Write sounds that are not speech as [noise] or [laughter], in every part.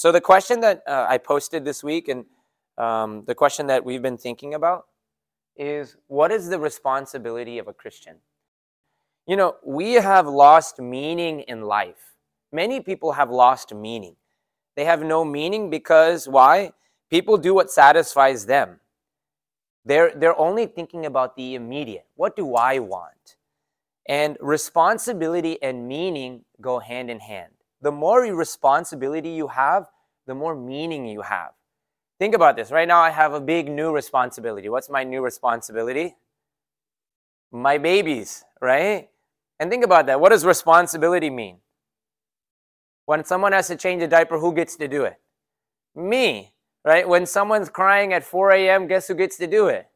So, the question that uh, I posted this week and um, the question that we've been thinking about is what is the responsibility of a Christian? You know, we have lost meaning in life. Many people have lost meaning. They have no meaning because why? People do what satisfies them. They're, they're only thinking about the immediate. What do I want? And responsibility and meaning go hand in hand. The more responsibility you have, the more meaning you have. Think about this. Right now, I have a big new responsibility. What's my new responsibility? My babies, right? And think about that. What does responsibility mean? When someone has to change a diaper, who gets to do it? Me, right? When someone's crying at 4 a.m., guess who gets to do it?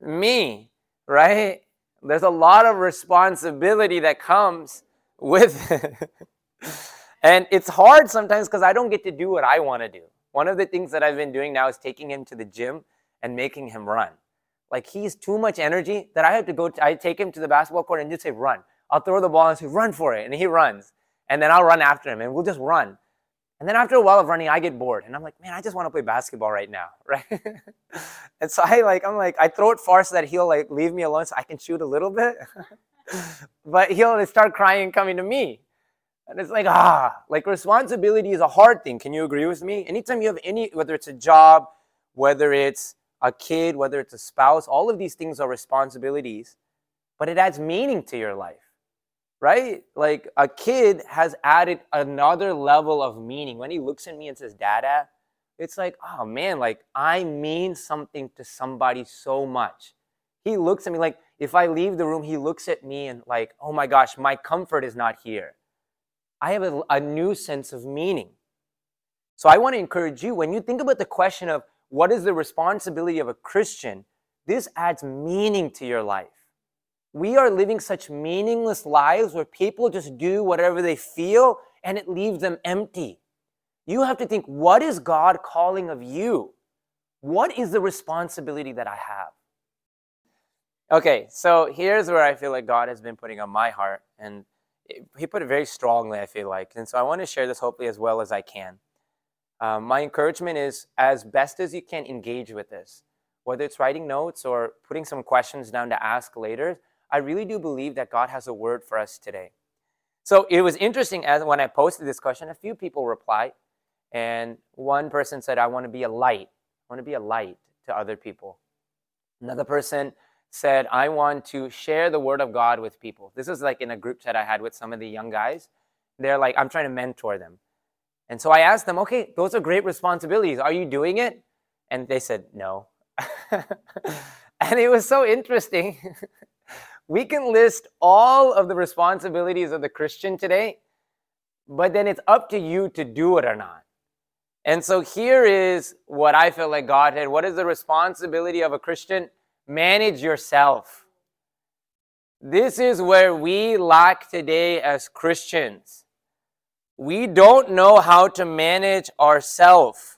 Me, right? There's a lot of responsibility that comes with [laughs] it. And it's hard sometimes because I don't get to do what I want to do. One of the things that I've been doing now is taking him to the gym and making him run. Like he's too much energy that I have to go. To, I take him to the basketball court and just say run. I'll throw the ball and say run for it, and he runs. And then I'll run after him, and we'll just run. And then after a while of running, I get bored, and I'm like, man, I just want to play basketball right now, [laughs] right? and so I like, I'm like, I throw it far so that he'll like leave me alone so I can shoot a little bit. [laughs] but he'll start crying and coming to me. And it's like, ah, like responsibility is a hard thing. Can you agree with me? Anytime you have any, whether it's a job, whether it's a kid, whether it's a spouse, all of these things are responsibilities, but it adds meaning to your life, right? Like a kid has added another level of meaning. When he looks at me and says, Dada, it's like, oh man, like I mean something to somebody so much. He looks at me like, if I leave the room, he looks at me and like, oh my gosh, my comfort is not here I have a, a new sense of meaning. So I want to encourage you when you think about the question of what is the responsibility of a Christian, this adds meaning to your life. We are living such meaningless lives where people just do whatever they feel and it leaves them empty. You have to think, what is God calling of you? What is the responsibility that I have? Okay, so here's where I feel like God has been putting on my heart, and he put it very strongly, I feel like. And so I want to share this hopefully as well as I can. Um, my encouragement is as best as you can engage with this, whether it's writing notes or putting some questions down to ask later. I really do believe that God has a word for us today. So it was interesting as when I posted this question, a few people replied, and one person said, "I want to be a light. I want to be a light to other people." Another person said, I want to share the word of God with people. This is like in a group chat I had with some of the young guys. They're like, I'm trying to mentor them. And so I asked them, okay, those are great responsibilities. Are you doing it? And they said, no. [laughs] and it was so interesting. [laughs] we can list all of the responsibilities of the Christian today, but then it's up to you to do it or not. And so here is what I feel like God had. What is the responsibility of a Christian? Manage yourself. This is where we lack today as Christians. We don't know how to manage ourselves.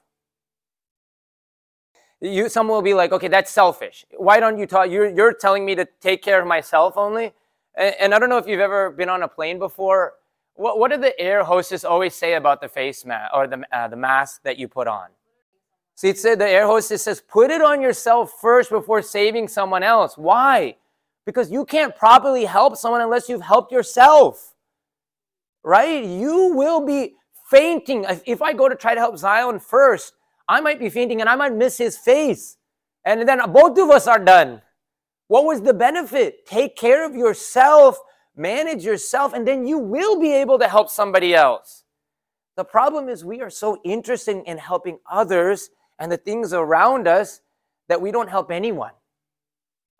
You, someone will be like, okay, that's selfish. Why don't you talk? You're, you're telling me to take care of myself only? And, and I don't know if you've ever been on a plane before. What, what did the air hostess always say about the face mask or the, uh, the mask that you put on? See, it said the air hostess says, put it on yourself first before saving someone else. Why? Because you can't properly help someone unless you've helped yourself. Right? You will be fainting. If I go to try to help Zion first, I might be fainting and I might miss his face. And then both of us are done. What was the benefit? Take care of yourself, manage yourself, and then you will be able to help somebody else. The problem is we are so interested in helping others and the things around us that we don't help anyone.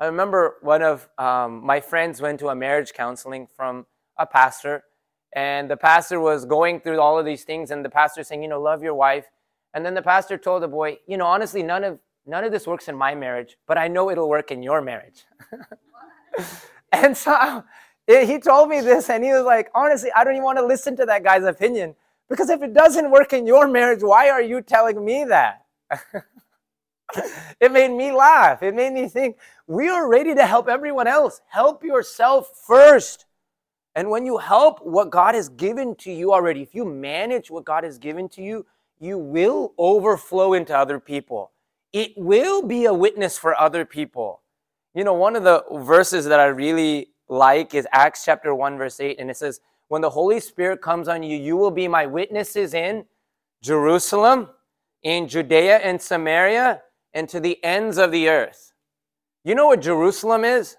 I remember one of um, my friends went to a marriage counseling from a pastor, and the pastor was going through all of these things, and the pastor saying, you know, love your wife. And then the pastor told the boy, you know, honestly, none of none of this works in my marriage, but I know it'll work in your marriage. [laughs] and so he told me this, and he was like, honestly, I don't even want to listen to that guy's opinion because if it doesn't work in your marriage, why are you telling me that? [laughs] it made me laugh. It made me think we are ready to help everyone else. Help yourself first. And when you help what God has given to you already, if you manage what God has given to you, you will overflow into other people. It will be a witness for other people. You know, one of the verses that I really like is Acts chapter 1, verse 8, and it says, When the Holy Spirit comes on you, you will be my witnesses in Jerusalem, in Judea and Samaria, and to the ends of the earth. You know what Jerusalem is?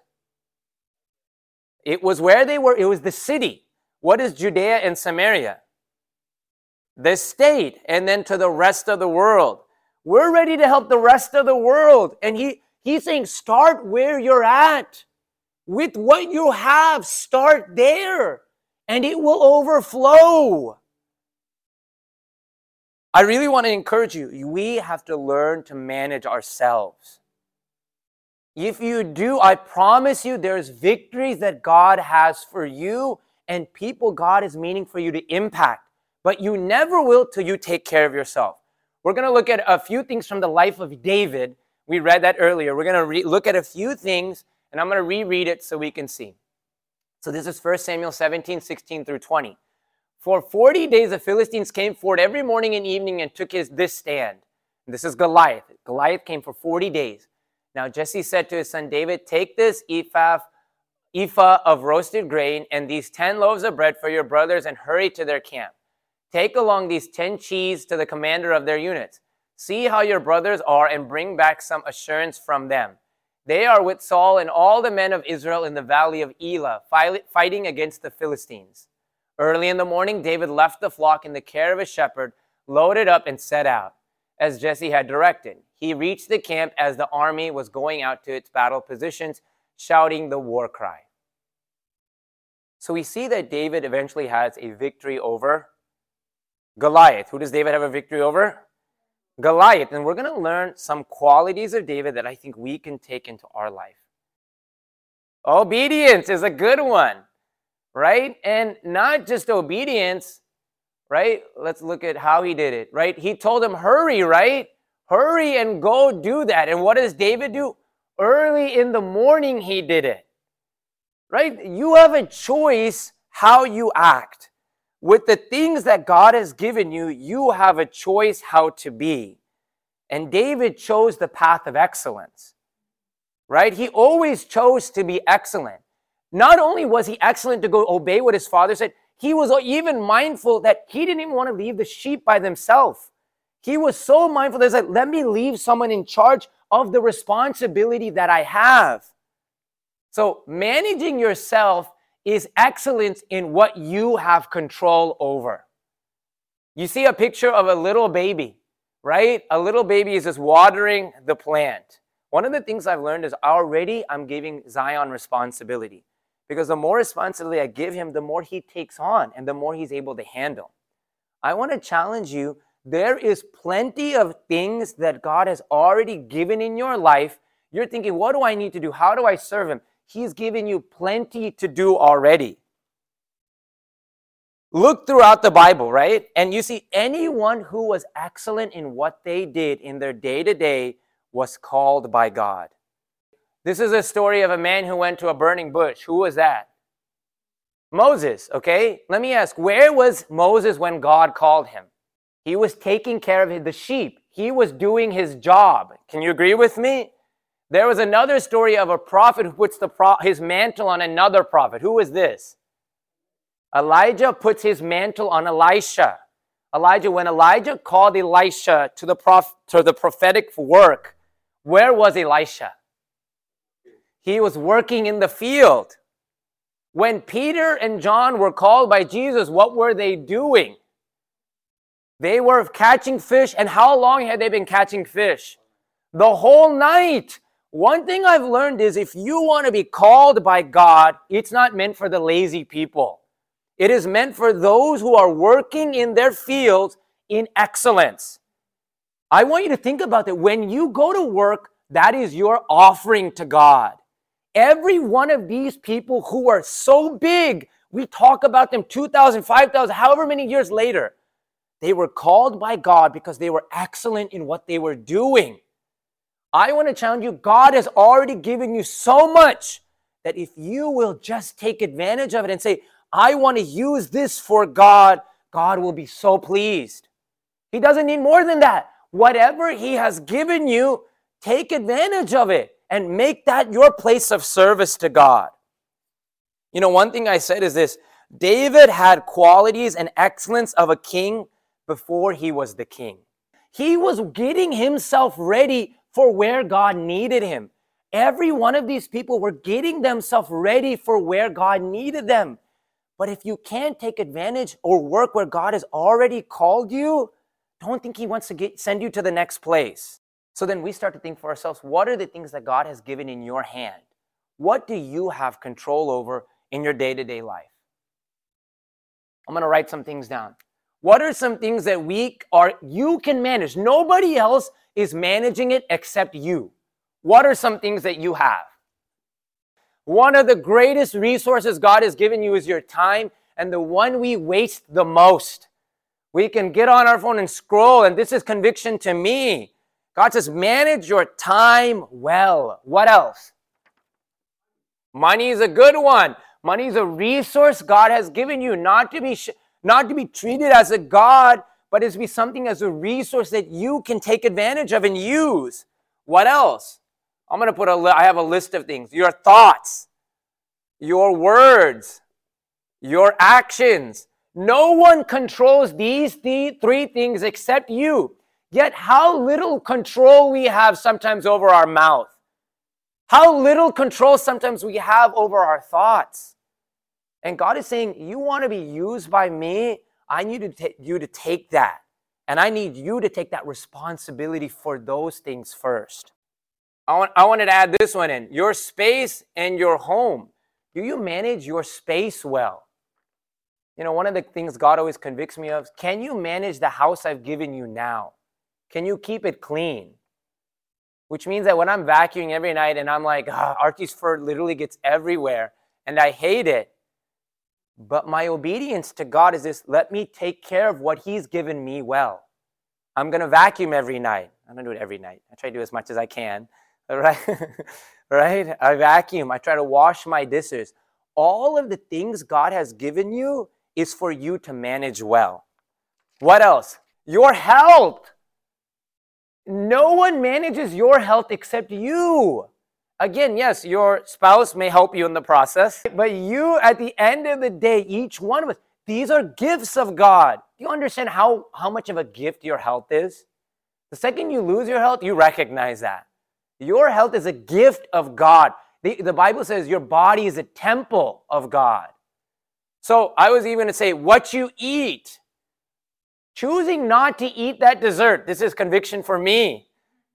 It was where they were, it was the city. What is Judea and Samaria? The state, and then to the rest of the world. We're ready to help the rest of the world. And he, he's saying, start where you're at. With what you have, start there, and it will overflow. I really want to encourage you. We have to learn to manage ourselves. If you do, I promise you there's victories that God has for you and people God is meaning for you to impact. But you never will till you take care of yourself. We're going to look at a few things from the life of David. We read that earlier. We're going to re- look at a few things and I'm going to reread it so we can see. So this is 1 Samuel 17, 16 through 20. For 40 days the Philistines came forward every morning and evening and took his this stand. this is Goliath. Goliath came for 40 days. Now Jesse said to his son David, Take this ephah, ephah of roasted grain and these 10 loaves of bread for your brothers and hurry to their camp. Take along these 10 cheese to the commander of their units. See how your brothers are and bring back some assurance from them. They are with Saul and all the men of Israel in the valley of Elah, fighting against the Philistines. Early in the morning, David left the flock in the care of a shepherd, loaded up, and set out, as Jesse had directed. He reached the camp as the army was going out to its battle positions, shouting the war cry. So we see that David eventually has a victory over Goliath. Who does David have a victory over? Goliath. And we're going to learn some qualities of David that I think we can take into our life. Obedience is a good one, right? And not just obedience, right? Let's look at how he did it, right? He told him, hurry, right? Hurry and go do that. And what does David do? Early in the morning, he did it. Right? You have a choice how you act. With the things that God has given you, you have a choice how to be. And David chose the path of excellence. Right? He always chose to be excellent. Not only was he excellent to go obey what his father said, he was even mindful that he didn't even want to leave the sheep by themselves. He was so mindful that he's like, let me leave someone in charge of the responsibility that I have. So managing yourself is excellence in what you have control over. You see a picture of a little baby, right? A little baby is just watering the plant. One of the things I've learned is already I'm giving Zion responsibility because the more responsibility I give him, the more he takes on and the more he's able to handle. I want to challenge you there is plenty of things that God has already given in your life. You're thinking, what do I need to do? How do I serve Him? He's given you plenty to do already. Look throughout the Bible, right? And you see, anyone who was excellent in what they did in their day to day was called by God. This is a story of a man who went to a burning bush. Who was that? Moses, okay? Let me ask, where was Moses when God called him? He was taking care of the sheep. He was doing his job. Can you agree with me? There was another story of a prophet who puts the pro- his mantle on another prophet. Who is this? Elijah puts his mantle on Elisha. Elijah, when Elijah called Elisha to the, prof- to the prophetic work, where was Elisha? He was working in the field. When Peter and John were called by Jesus, what were they doing? They were catching fish, and how long had they been catching fish? The whole night. One thing I've learned is if you want to be called by God, it's not meant for the lazy people. It is meant for those who are working in their fields in excellence. I want you to think about that. When you go to work, that is your offering to God. Every one of these people who are so big, we talk about them 2,000, 5,000, however many years later. They were called by God because they were excellent in what they were doing. I want to challenge you God has already given you so much that if you will just take advantage of it and say, I want to use this for God, God will be so pleased. He doesn't need more than that. Whatever He has given you, take advantage of it and make that your place of service to God. You know, one thing I said is this David had qualities and excellence of a king before he was the king. He was getting himself ready for where God needed him. Every one of these people were getting themselves ready for where God needed them. But if you can't take advantage or work where God has already called you, don't think He wants to get, send you to the next place. So then we start to think for ourselves what are the things that God has given in your hand? What do you have control over in your day to day life? I'm going to write some things down. What are some things that we are you can manage? Nobody else is managing it except you. What are some things that you have? One of the greatest resources God has given you is your time, and the one we waste the most. We can get on our phone and scroll, and this is conviction to me. God says, manage your time well. What else? Money is a good one. Money is a resource God has given you, not to be sh- not to be treated as a God, but as be something as a resource that you can take advantage of and use. What else? I'm going to put a li- I have a list of things. Your thoughts, your words, your actions. No one controls these th- three things except you. Yet, how little control we have sometimes over our mouth. How little control sometimes we have over our thoughts. And God is saying, You want to be used by me? I need to you to take that. And I need you to take that responsibility for those things first. I, want, I wanted to add this one in your space and your home. Do you manage your space well? You know, one of the things God always convicts me of can you manage the house I've given you now? Can you keep it clean? Which means that when I'm vacuuming every night and I'm like, ah, Artie's fur literally gets everywhere and I hate it, but my obedience to God is this let me take care of what He's given me well. I'm going to vacuum every night. I'm to do it every night. I try to do as much as I can. [laughs] Right? right? I vacuum. I try to wash my dishes. All of the things God has given you is for you to manage well. What else? Your health. No one manages your health except you. Again, yes, your spouse may help you in the process, but you, at the end of the day, each one of us, these are gifts of God. Do you understand how, how much of a gift your health is? The second you lose your health, you recognize that. Your health is a gift of God. The, the Bible says your body is a temple of God. So I was even going to say, what you eat. Choosing not to eat that dessert, this is conviction for me.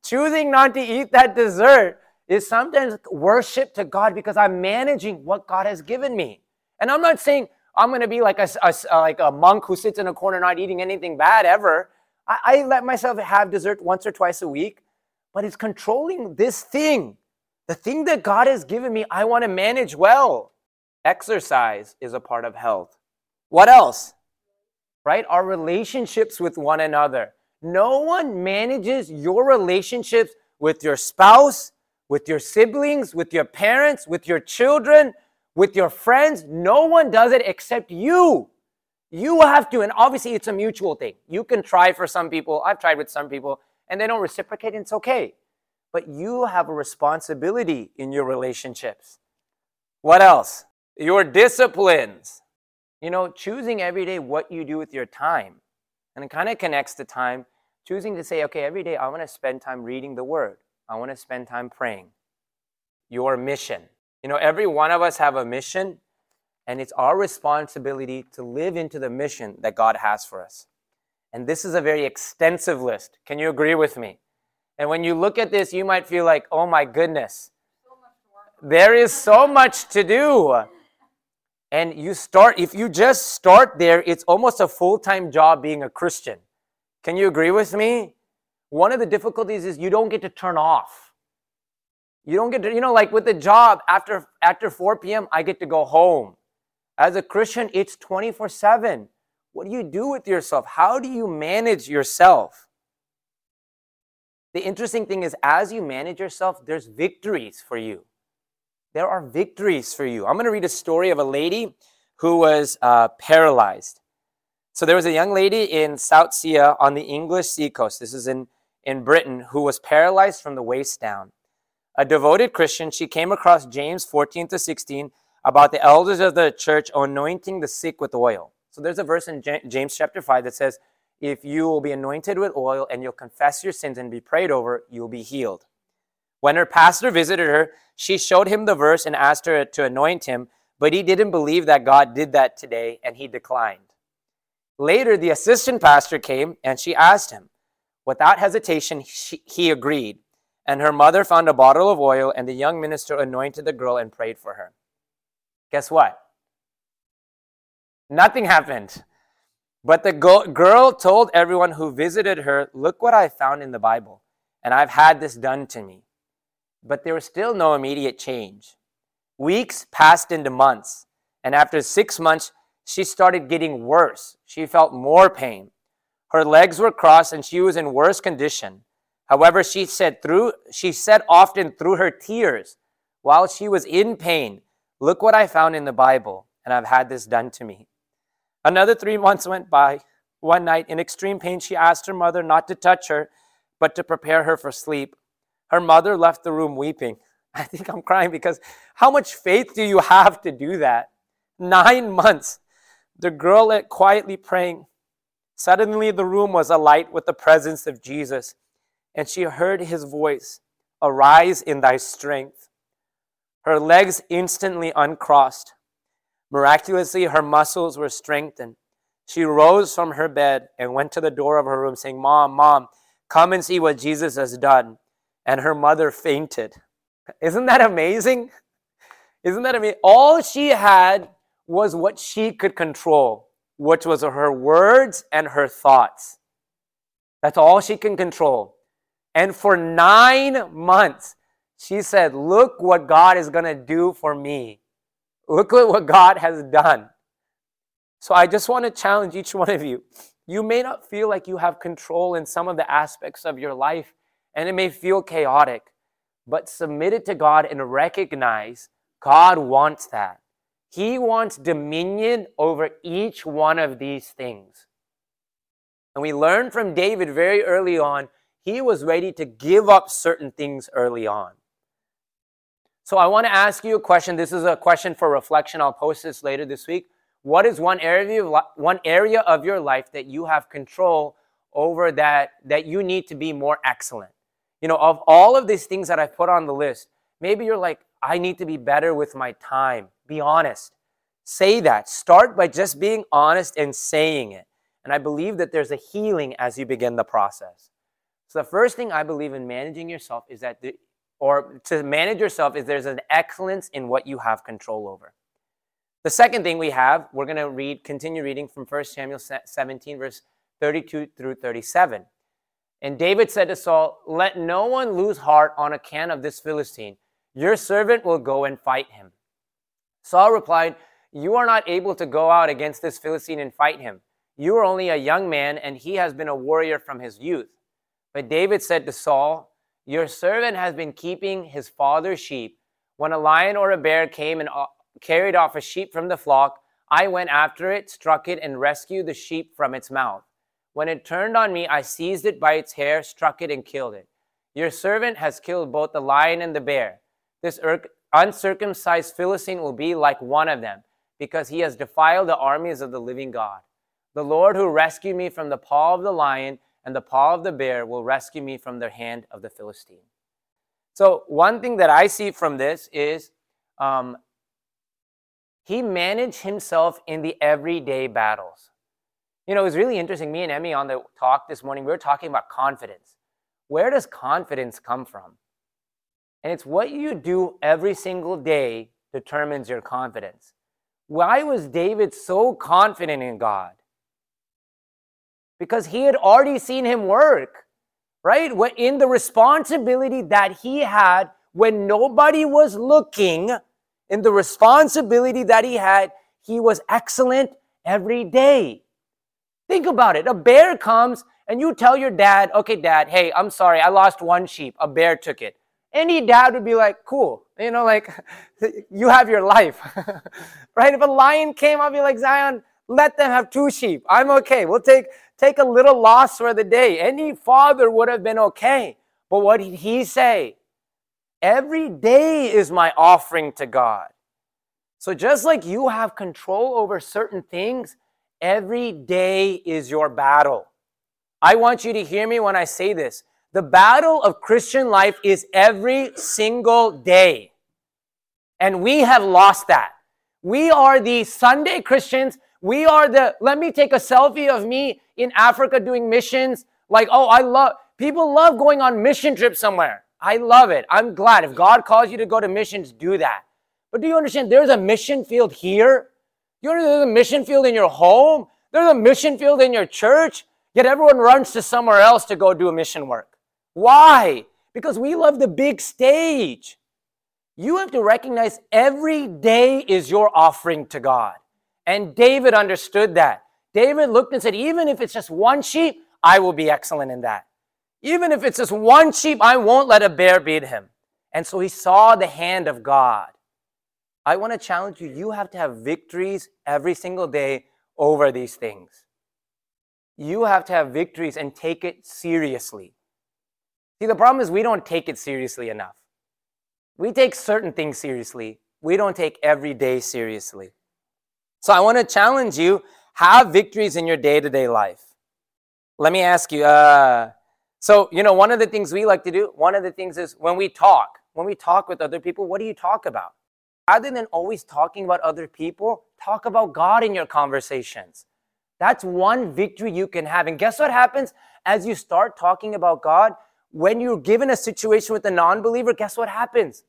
Choosing not to eat that dessert is sometimes worship to God because I'm managing what God has given me. And I'm not saying I'm going to be like a, a, like a monk who sits in a corner not eating anything bad ever. I, I let myself have dessert once or twice a week, but it's controlling this thing. The thing that God has given me, I want to manage well. Exercise is a part of health. What else? Right? Our relationships with one another. No one manages your relationships with your spouse, with your siblings, with your parents, with your children, with your friends. No one does it except you. You have to, and obviously it's a mutual thing. You can try for some people. I've tried with some people, and they don't reciprocate, and it's okay. But you have a responsibility in your relationships. What else? Your disciplines. You know, choosing every day what you do with your time. And it kind of connects to time. Choosing to say, okay, every day I want to spend time reading the word. I want to spend time praying. Your mission. You know, every one of us have a mission, and it's our responsibility to live into the mission that God has for us. And this is a very extensive list. Can you agree with me? And when you look at this, you might feel like, oh my goodness, there is so much to do. And you start, if you just start there, it's almost a full time job being a Christian. Can you agree with me? One of the difficulties is you don't get to turn off. You don't get to, you know, like with the job after after 4 p.m., I get to go home. As a Christian, it's 24 7. What do you do with yourself? How do you manage yourself? The interesting thing is, as you manage yourself, there's victories for you. There are victories for you. I'm going to read a story of a lady who was uh, paralyzed. So there was a young lady in Southsea on the English seacoast. This is in, in Britain, who was paralyzed from the waist down. A devoted Christian, she came across James 14 to 16 about the elders of the church anointing the sick with oil. So there's a verse in James chapter 5 that says, If you will be anointed with oil and you'll confess your sins and be prayed over, you'll be healed. When her pastor visited her, she showed him the verse and asked her to anoint him, but he didn't believe that God did that today and he declined. Later, the assistant pastor came and she asked him. Without hesitation, she, he agreed. And her mother found a bottle of oil, and the young minister anointed the girl and prayed for her. Guess what? Nothing happened. But the girl told everyone who visited her, Look what I found in the Bible, and I've had this done to me. But there was still no immediate change. Weeks passed into months, and after six months, she started getting worse. She felt more pain. Her legs were crossed and she was in worse condition. However, she said through she said often through her tears while she was in pain, look what I found in the Bible and I've had this done to me. Another 3 months went by. One night in extreme pain she asked her mother not to touch her but to prepare her for sleep. Her mother left the room weeping. [laughs] I think I'm crying because how much faith do you have to do that? 9 months the girl lay quietly praying. Suddenly, the room was alight with the presence of Jesus, and she heard his voice Arise in thy strength. Her legs instantly uncrossed. Miraculously, her muscles were strengthened. She rose from her bed and went to the door of her room, saying, Mom, Mom, come and see what Jesus has done. And her mother fainted. Isn't that amazing? Isn't that amazing? All she had was what she could control, which was her words and her thoughts. That's all she can control. And for nine months, she said, Look what God is going to do for me. Look at what God has done. So I just want to challenge each one of you. You may not feel like you have control in some of the aspects of your life, and it may feel chaotic, but submit it to God and recognize God wants that. He wants dominion over each one of these things. And we learned from David very early on, he was ready to give up certain things early on. So I want to ask you a question. This is a question for reflection. I'll post this later this week. What is one area of, one area of your life that you have control over that that you need to be more excellent? You know, of all of these things that I've put on the list, maybe you're like, I need to be better with my time. Be honest. Say that. Start by just being honest and saying it. And I believe that there's a healing as you begin the process. So the first thing I believe in managing yourself is that, the, or to manage yourself, is there's an excellence in what you have control over. The second thing we have, we're going to read, continue reading from 1 Samuel 17, verse 32 through 37. And David said to Saul, Let no one lose heart on account of this Philistine your servant will go and fight him. Saul replied, You are not able to go out against this Philistine and fight him. You are only a young man, and he has been a warrior from his youth. But David said to Saul, Your servant has been keeping his father's sheep. When a lion or a bear came and uh, carried off a sheep from the flock, I went after it, struck it, and rescued the sheep from its mouth. When it turned on me, I seized it by its hair, struck it, and killed it. Your servant has killed both the lion and the bear. This uncircumcised Philistine will be like one of them, because he has defiled the armies of the living God. The Lord who rescued me from the paw of the lion and the paw of the bear will rescue me from the hand of the Philistine. So, one thing that I see from this is um, he managed himself in the everyday battles. You know, it was really interesting. Me and Emmy on the talk this morning, we were talking about confidence. Where does confidence come from? And it's what you do every single day determines your confidence. Why was David so confident in God? Because he had already seen him work, right? In the responsibility that he had when nobody was looking, in the responsibility that he had, he was excellent every day. Think about it. A bear comes and you tell your dad, okay, dad, hey, I'm sorry, I lost one sheep. A bear took it any dad would be like, cool, you know, like [laughs] you have your life, [laughs] right? If a lion came, I'd be like, Zion, Let them have two sheep. I'm okay. We'll take, take a little loss for the day. Any father would have been okay. But what did he say? Every day is my offering to God. So just like you have control over certain things, every day is your battle. I want you to hear me when I say this. The battle of Christian life is every single day. And we have lost that. We are the Sunday Christians. We are the, let me take a selfie of me in Africa doing missions. Like, oh, I love, people love going on mission trips somewhere. I love it. I'm glad. If God calls you to go to missions, do that. But do you understand there's a mission field here? You know, there's a mission field in your home. There's a mission field in your church. Yet everyone runs to somewhere else to go do a mission work. Why? Because we love the big stage. You have to recognize every day is your offering to God. And David understood that. David looked and said, even if it's just one sheep, I will be excellent in that. Even if it's just one sheep, I won't let a bear beat him. And so he saw the hand of God. I want to challenge you. You have to have victories every single day over these things. You have to have victories and take it seriously. See, the problem is we don't take it seriously enough. We take certain things seriously, we don't take every day seriously. So I want to challenge you have victories in your day to day life. Let me ask you, uh, so, you know, one of the things we like to do, one of the things is when we talk, when we talk with other people, what do you talk about? Rather than always talking about other people, talk about God in your conversations. That's one victory you can have. And guess what happens as you start talking about God? When you're given a situation with a non believer, guess what happens?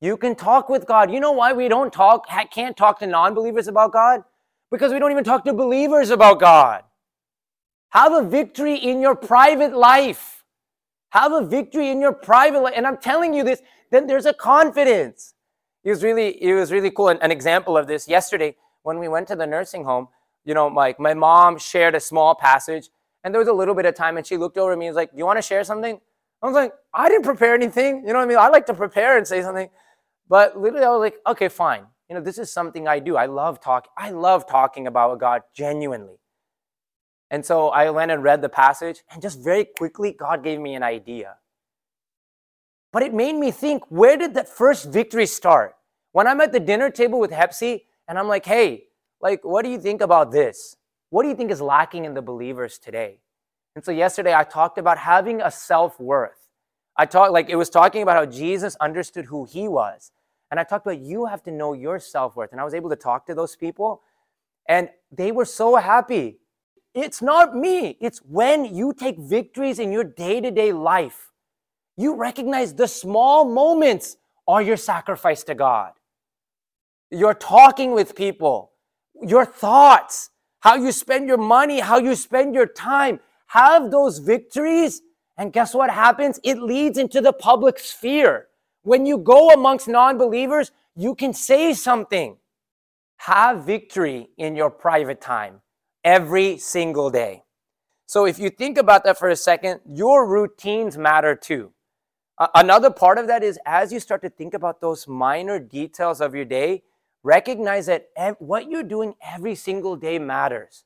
You can talk with God. You know why we don't talk, can't talk to non believers about God? Because we don't even talk to believers about God. Have a victory in your private life. Have a victory in your private life. And I'm telling you this, then there's a confidence. It was really, it was really cool. An, an example of this yesterday when we went to the nursing home, you know, like my mom shared a small passage and there was a little bit of time and she looked over at me and was like, you want to share something? I was like, I didn't prepare anything. You know what I mean? I like to prepare and say something. But literally I was like, okay, fine. You know, this is something I do. I love talking. I love talking about God genuinely. And so I went and read the passage, and just very quickly, God gave me an idea. But it made me think where did that first victory start? When I'm at the dinner table with Hepsi, and I'm like, hey, like, what do you think about this? What do you think is lacking in the believers today? And so yesterday I talked about having a self worth. I talked like it was talking about how Jesus understood who he was. And I talked about you have to know your self worth. And I was able to talk to those people, and they were so happy it's not me. It's when you take victories in your day to day life. You recognize the small moments are your sacrifice to God. You're talking with people, your thoughts, how you spend your money, how you spend your time. Have those victories. And guess what happens? It leads into the public sphere. When you go amongst non believers, you can say something. Have victory in your private time every single day. So if you think about that for a second, your routines matter too. Another part of that is as you start to think about those minor details of your day, recognize that ev- what you're doing every single day matters.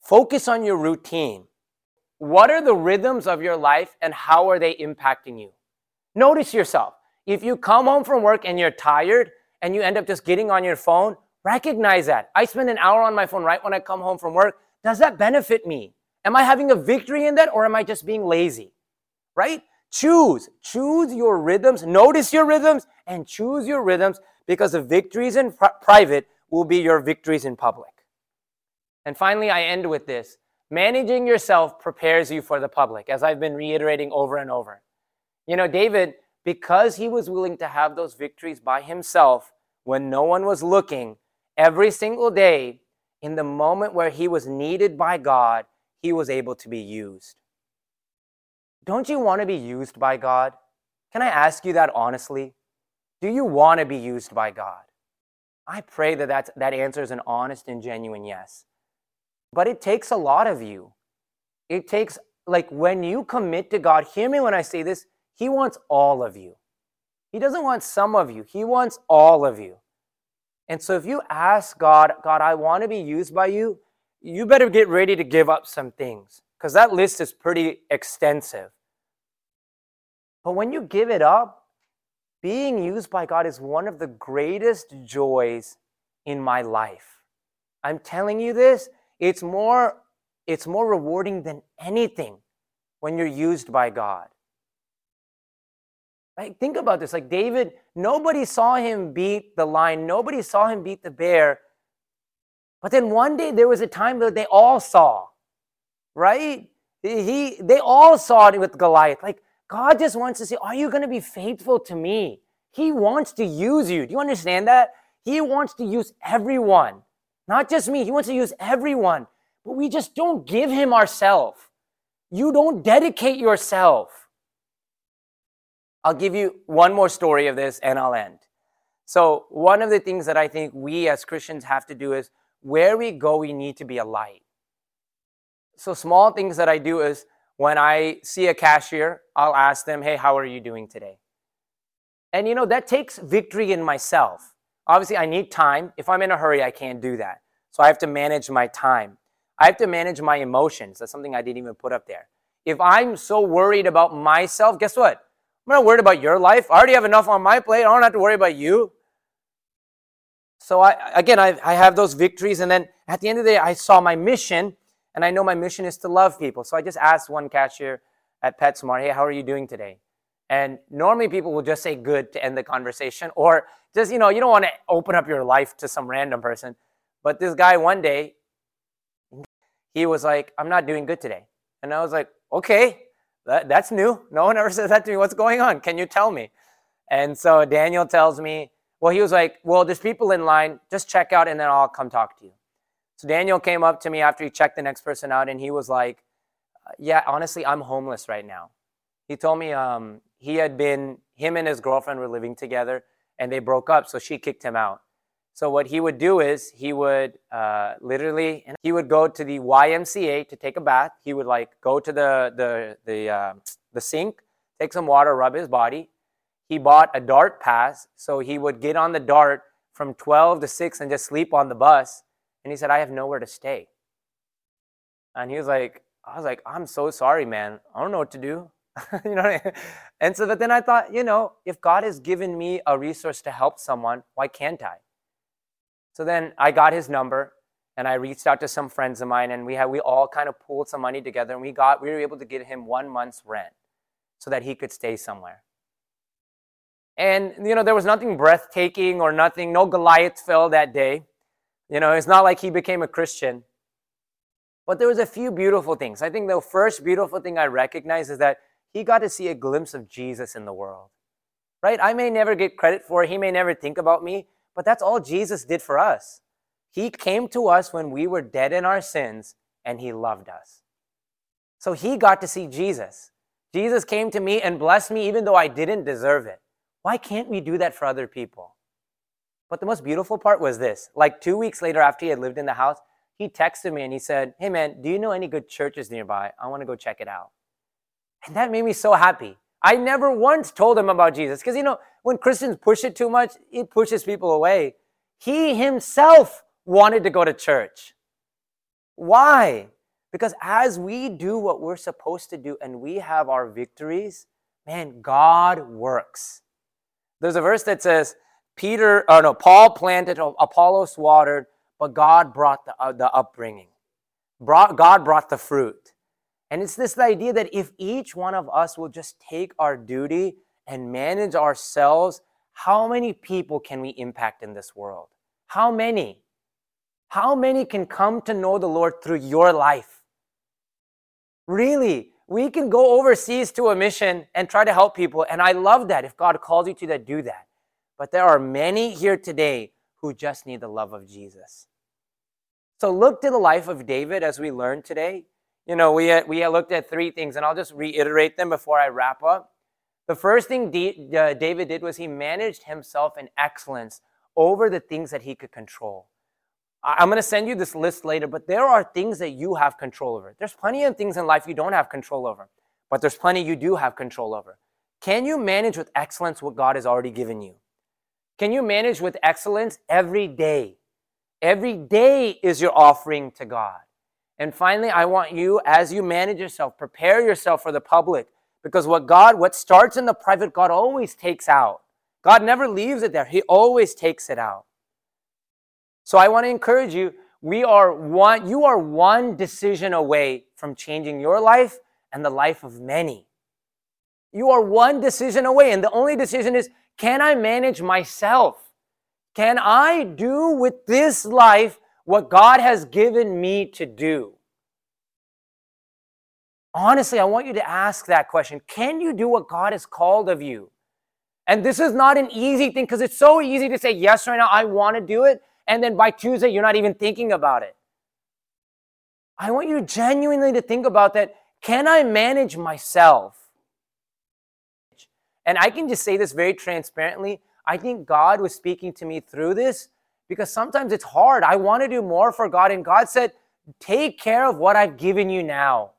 Focus on your routine. What are the rhythms of your life and how are they impacting you? Notice yourself. If you come home from work and you're tired and you end up just getting on your phone, Recognize that. I spend an hour on my phone right when I come home from work. Does that benefit me? Am I having a victory in that or am I just being lazy? Right? Choose. Choose your rhythms. Notice your rhythms and choose your rhythms because the victories in pr- private will be your victories in public. And finally, I end with this managing yourself prepares you for the public, as I've been reiterating over and over. You know, David, because he was willing to have those victories by himself when no one was looking, every single day, in the moment where he was needed by God, he was able to be used. Don't you want to be used by God? Can I ask you that honestly? Do you want to be used by God? I pray that that's, that answer is an honest and genuine yes. But it takes a lot of you. It takes, like, when you commit to God, hear me when I say this, He wants all of you. He doesn't want some of you, He wants all of you. And so if you ask God, God, I want to be used by you, you better get ready to give up some things because that list is pretty extensive. But when you give it up, being used by God is one of the greatest joys in my life. I'm telling you this, it's more it's more rewarding than anything when you're used by God. Like think about this, like David, nobody saw him beat the lion, nobody saw him beat the bear. But then one day there was a time that they all saw, right? He they all saw it with Goliath. Like God just wants to say, Are you going to be faithful to me? He wants to use you. Do you understand that? He wants to use everyone, not just me. He wants to use everyone, but we just don't give him ourselves. You don't dedicate yourself. I'll give you one more story of this and I'll end. So, one of the things that I think we as Christians have to do is where we go, we need to be a light. So, small things that I do is when I see a cashier, I'll ask them, Hey, how are you doing today? And you know, that takes victory in myself. Obviously, I need time. If I'm in a hurry, I can't do that. So I have to manage my time. I have to manage my emotions. That's something I didn't even put up there. If I'm so worried about myself, guess what? I'm not worried about your life. I already have enough on my plate. I don't have to worry about you. So I again I, I have those victories, and then at the end of the day, I saw my mission, and I know my mission is to love people. So I just asked one cashier at PetSmart, hey, how are you doing today? And normally people will just say good to end the conversation, [laughs] or just, you know, you don't want to open up your life to some random person. But this guy one day, he was like, I'm not doing good today. And I was like, okay, that, that's new. No one ever says that to me. What's going on? Can you tell me? And so Daniel tells me, well, he was like, well, there's people in line. Just check out and then I'll come talk to you. So Daniel came up to me after he checked the next person out and he was like, yeah, honestly, I'm homeless right now. He told me um, he had been, him and his girlfriend were living together and they broke up, so she kicked him out. So what he would do is he would uh, literally, he would go to the YMCA to take a bath. He would like go to the the the uh, the sink, take some water, rub his body. He bought a DART pass, so he would get on the DART from 12 to 6 and just sleep on the bus. And he said, I have nowhere to stay. And he was like, I was like, I'm so sorry, man. I don't know what to do. [laughs] you know, I mean? and so but then I thought, you know, if God has given me a resource to help someone, why can't I? So then I got his number and I reached out to some friends of mine and we had we all kind of pooled some money together and we got we were able to get him one month's rent so that he could stay somewhere. And you know, there was nothing breathtaking or nothing, no Goliath fell that day. You know, it's not like he became a Christian. But there was a few beautiful things. I think the first beautiful thing I recognize is that he got to see a glimpse of Jesus in the world. Right? I may never get credit for it. He may never think about me, but that's all Jesus did for us. He came to us when we were dead in our sins and he loved us. So he got to see Jesus. Jesus came to me and blessed me even though I didn't deserve it. Why can't we do that for other people? But the most beautiful part was this. Like two weeks later, after he had lived in the house, he texted me and he said, Hey man, do you know any good churches nearby? I want to go check it out. And that made me so happy. I never once told him about Jesus because, you know, when Christians push it too much, it pushes people away. He himself wanted to go to church. Why? Because as we do what we're supposed to do and we have our victories, man, God works. There's a verse that says, Peter, or no, Paul planted, Apollos watered, but God brought the, uh, the upbringing. Brought, God brought the fruit. And it's this idea that if each one of us will just take our duty and manage ourselves, how many people can we impact in this world? How many? How many can come to know the Lord through your life? Really, we can go overseas to a mission and try to help people. And I love that. If God calls you to that, do that. But there are many here today who just need the love of Jesus. So look to the life of David as we learned today you know, we, we looked at three things, and I'll just reiterate them before I wrap up. The first thing D, uh, David did was he managed himself in excellence over the things that he could control. I, I'm going to send you this list later, but there are things that you have control over. There's plenty of things in life you don't have control over, but there's plenty you do have control over. Can you manage with excellence what God has already given you? Can you manage with excellence every day? Every day is your offering to God. And finally, I want you, as you manage yourself, prepare yourself for the public. Because what God, what starts in the private, God always takes out. God never leaves it there, He always takes it out. So I want to encourage you, we are one, you are one decision away from changing your life and the life of many. You are one decision away, and the only decision is can I manage myself? Can I do with this life what God has given me to do? Honestly, I want you to ask that question. Can you do what God has called of you? And this is not an easy thing because it's so easy to say, yes, right now, I want to do it. And then by Tuesday, you're not even thinking about it. I want you genuinely to think about that. Can I manage myself? And I can just say this very transparently. I think God was speaking to me through this because sometimes it's hard. I want to do more for God. And God said, Take care of what I've given you now.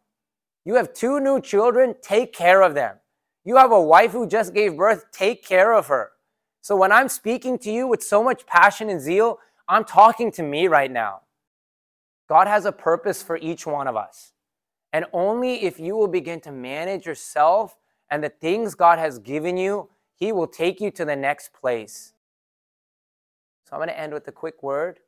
You have two new children, take care of them. You have a wife who just gave birth, take care of her. So when I'm speaking to you with so much passion and zeal, I'm talking to me right now. God has a purpose for each one of us. And only if you will begin to manage yourself and the things God has given you, He will take you to the next place. So I'm going to end with a quick word.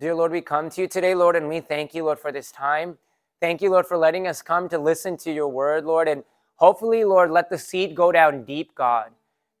Dear Lord, we come to you today, Lord, and we thank you, Lord, for this time. Thank you, Lord, for letting us come to listen to your word, Lord. And hopefully, Lord, let the seed go down deep, God.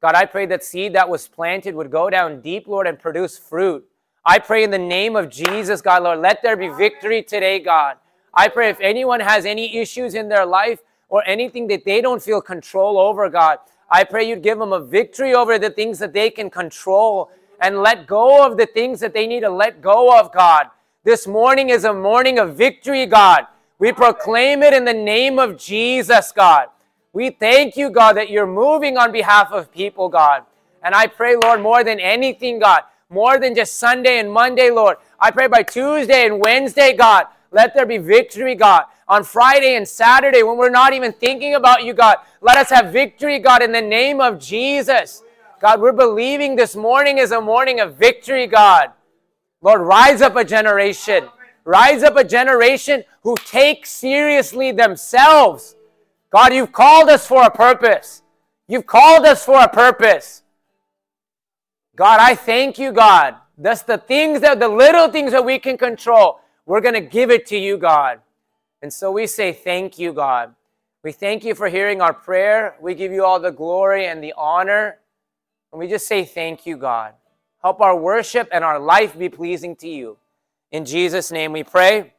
God, I pray that seed that was planted would go down deep, Lord, and produce fruit. I pray in the name of Jesus, God, Lord, let there be victory today, God. I pray if anyone has any issues in their life, or anything that they don't feel control over, God. I pray you'd give them a victory over the things that they can control and let go of the things that they need to let go of, God. This morning is a morning of victory, God. We proclaim it in the name of Jesus, God. We thank you, God, that you're moving on behalf of people, God. And I pray, Lord, more than anything, God, more than just Sunday and Monday, Lord. I pray by Tuesday and Wednesday, God, let there be victory, God on Friday and Saturday when we're not even thinking about you, God. Let us have victory, God, in the name of Jesus. God, we're believing this morning is a morning of victory, God. Lord, rise up a generation. Rise up a generation who take seriously themselves. God, you've called us for a purpose. You've called us for a purpose. God, I thank you, God. That's the things that the little things that we can control. We're going to give it to you, God. And so we say, Thank you, God. We thank you for hearing our prayer. We give you all the glory and the honor. And we just say, Thank you, God. Help our worship and our life be pleasing to you. In Jesus' name we pray.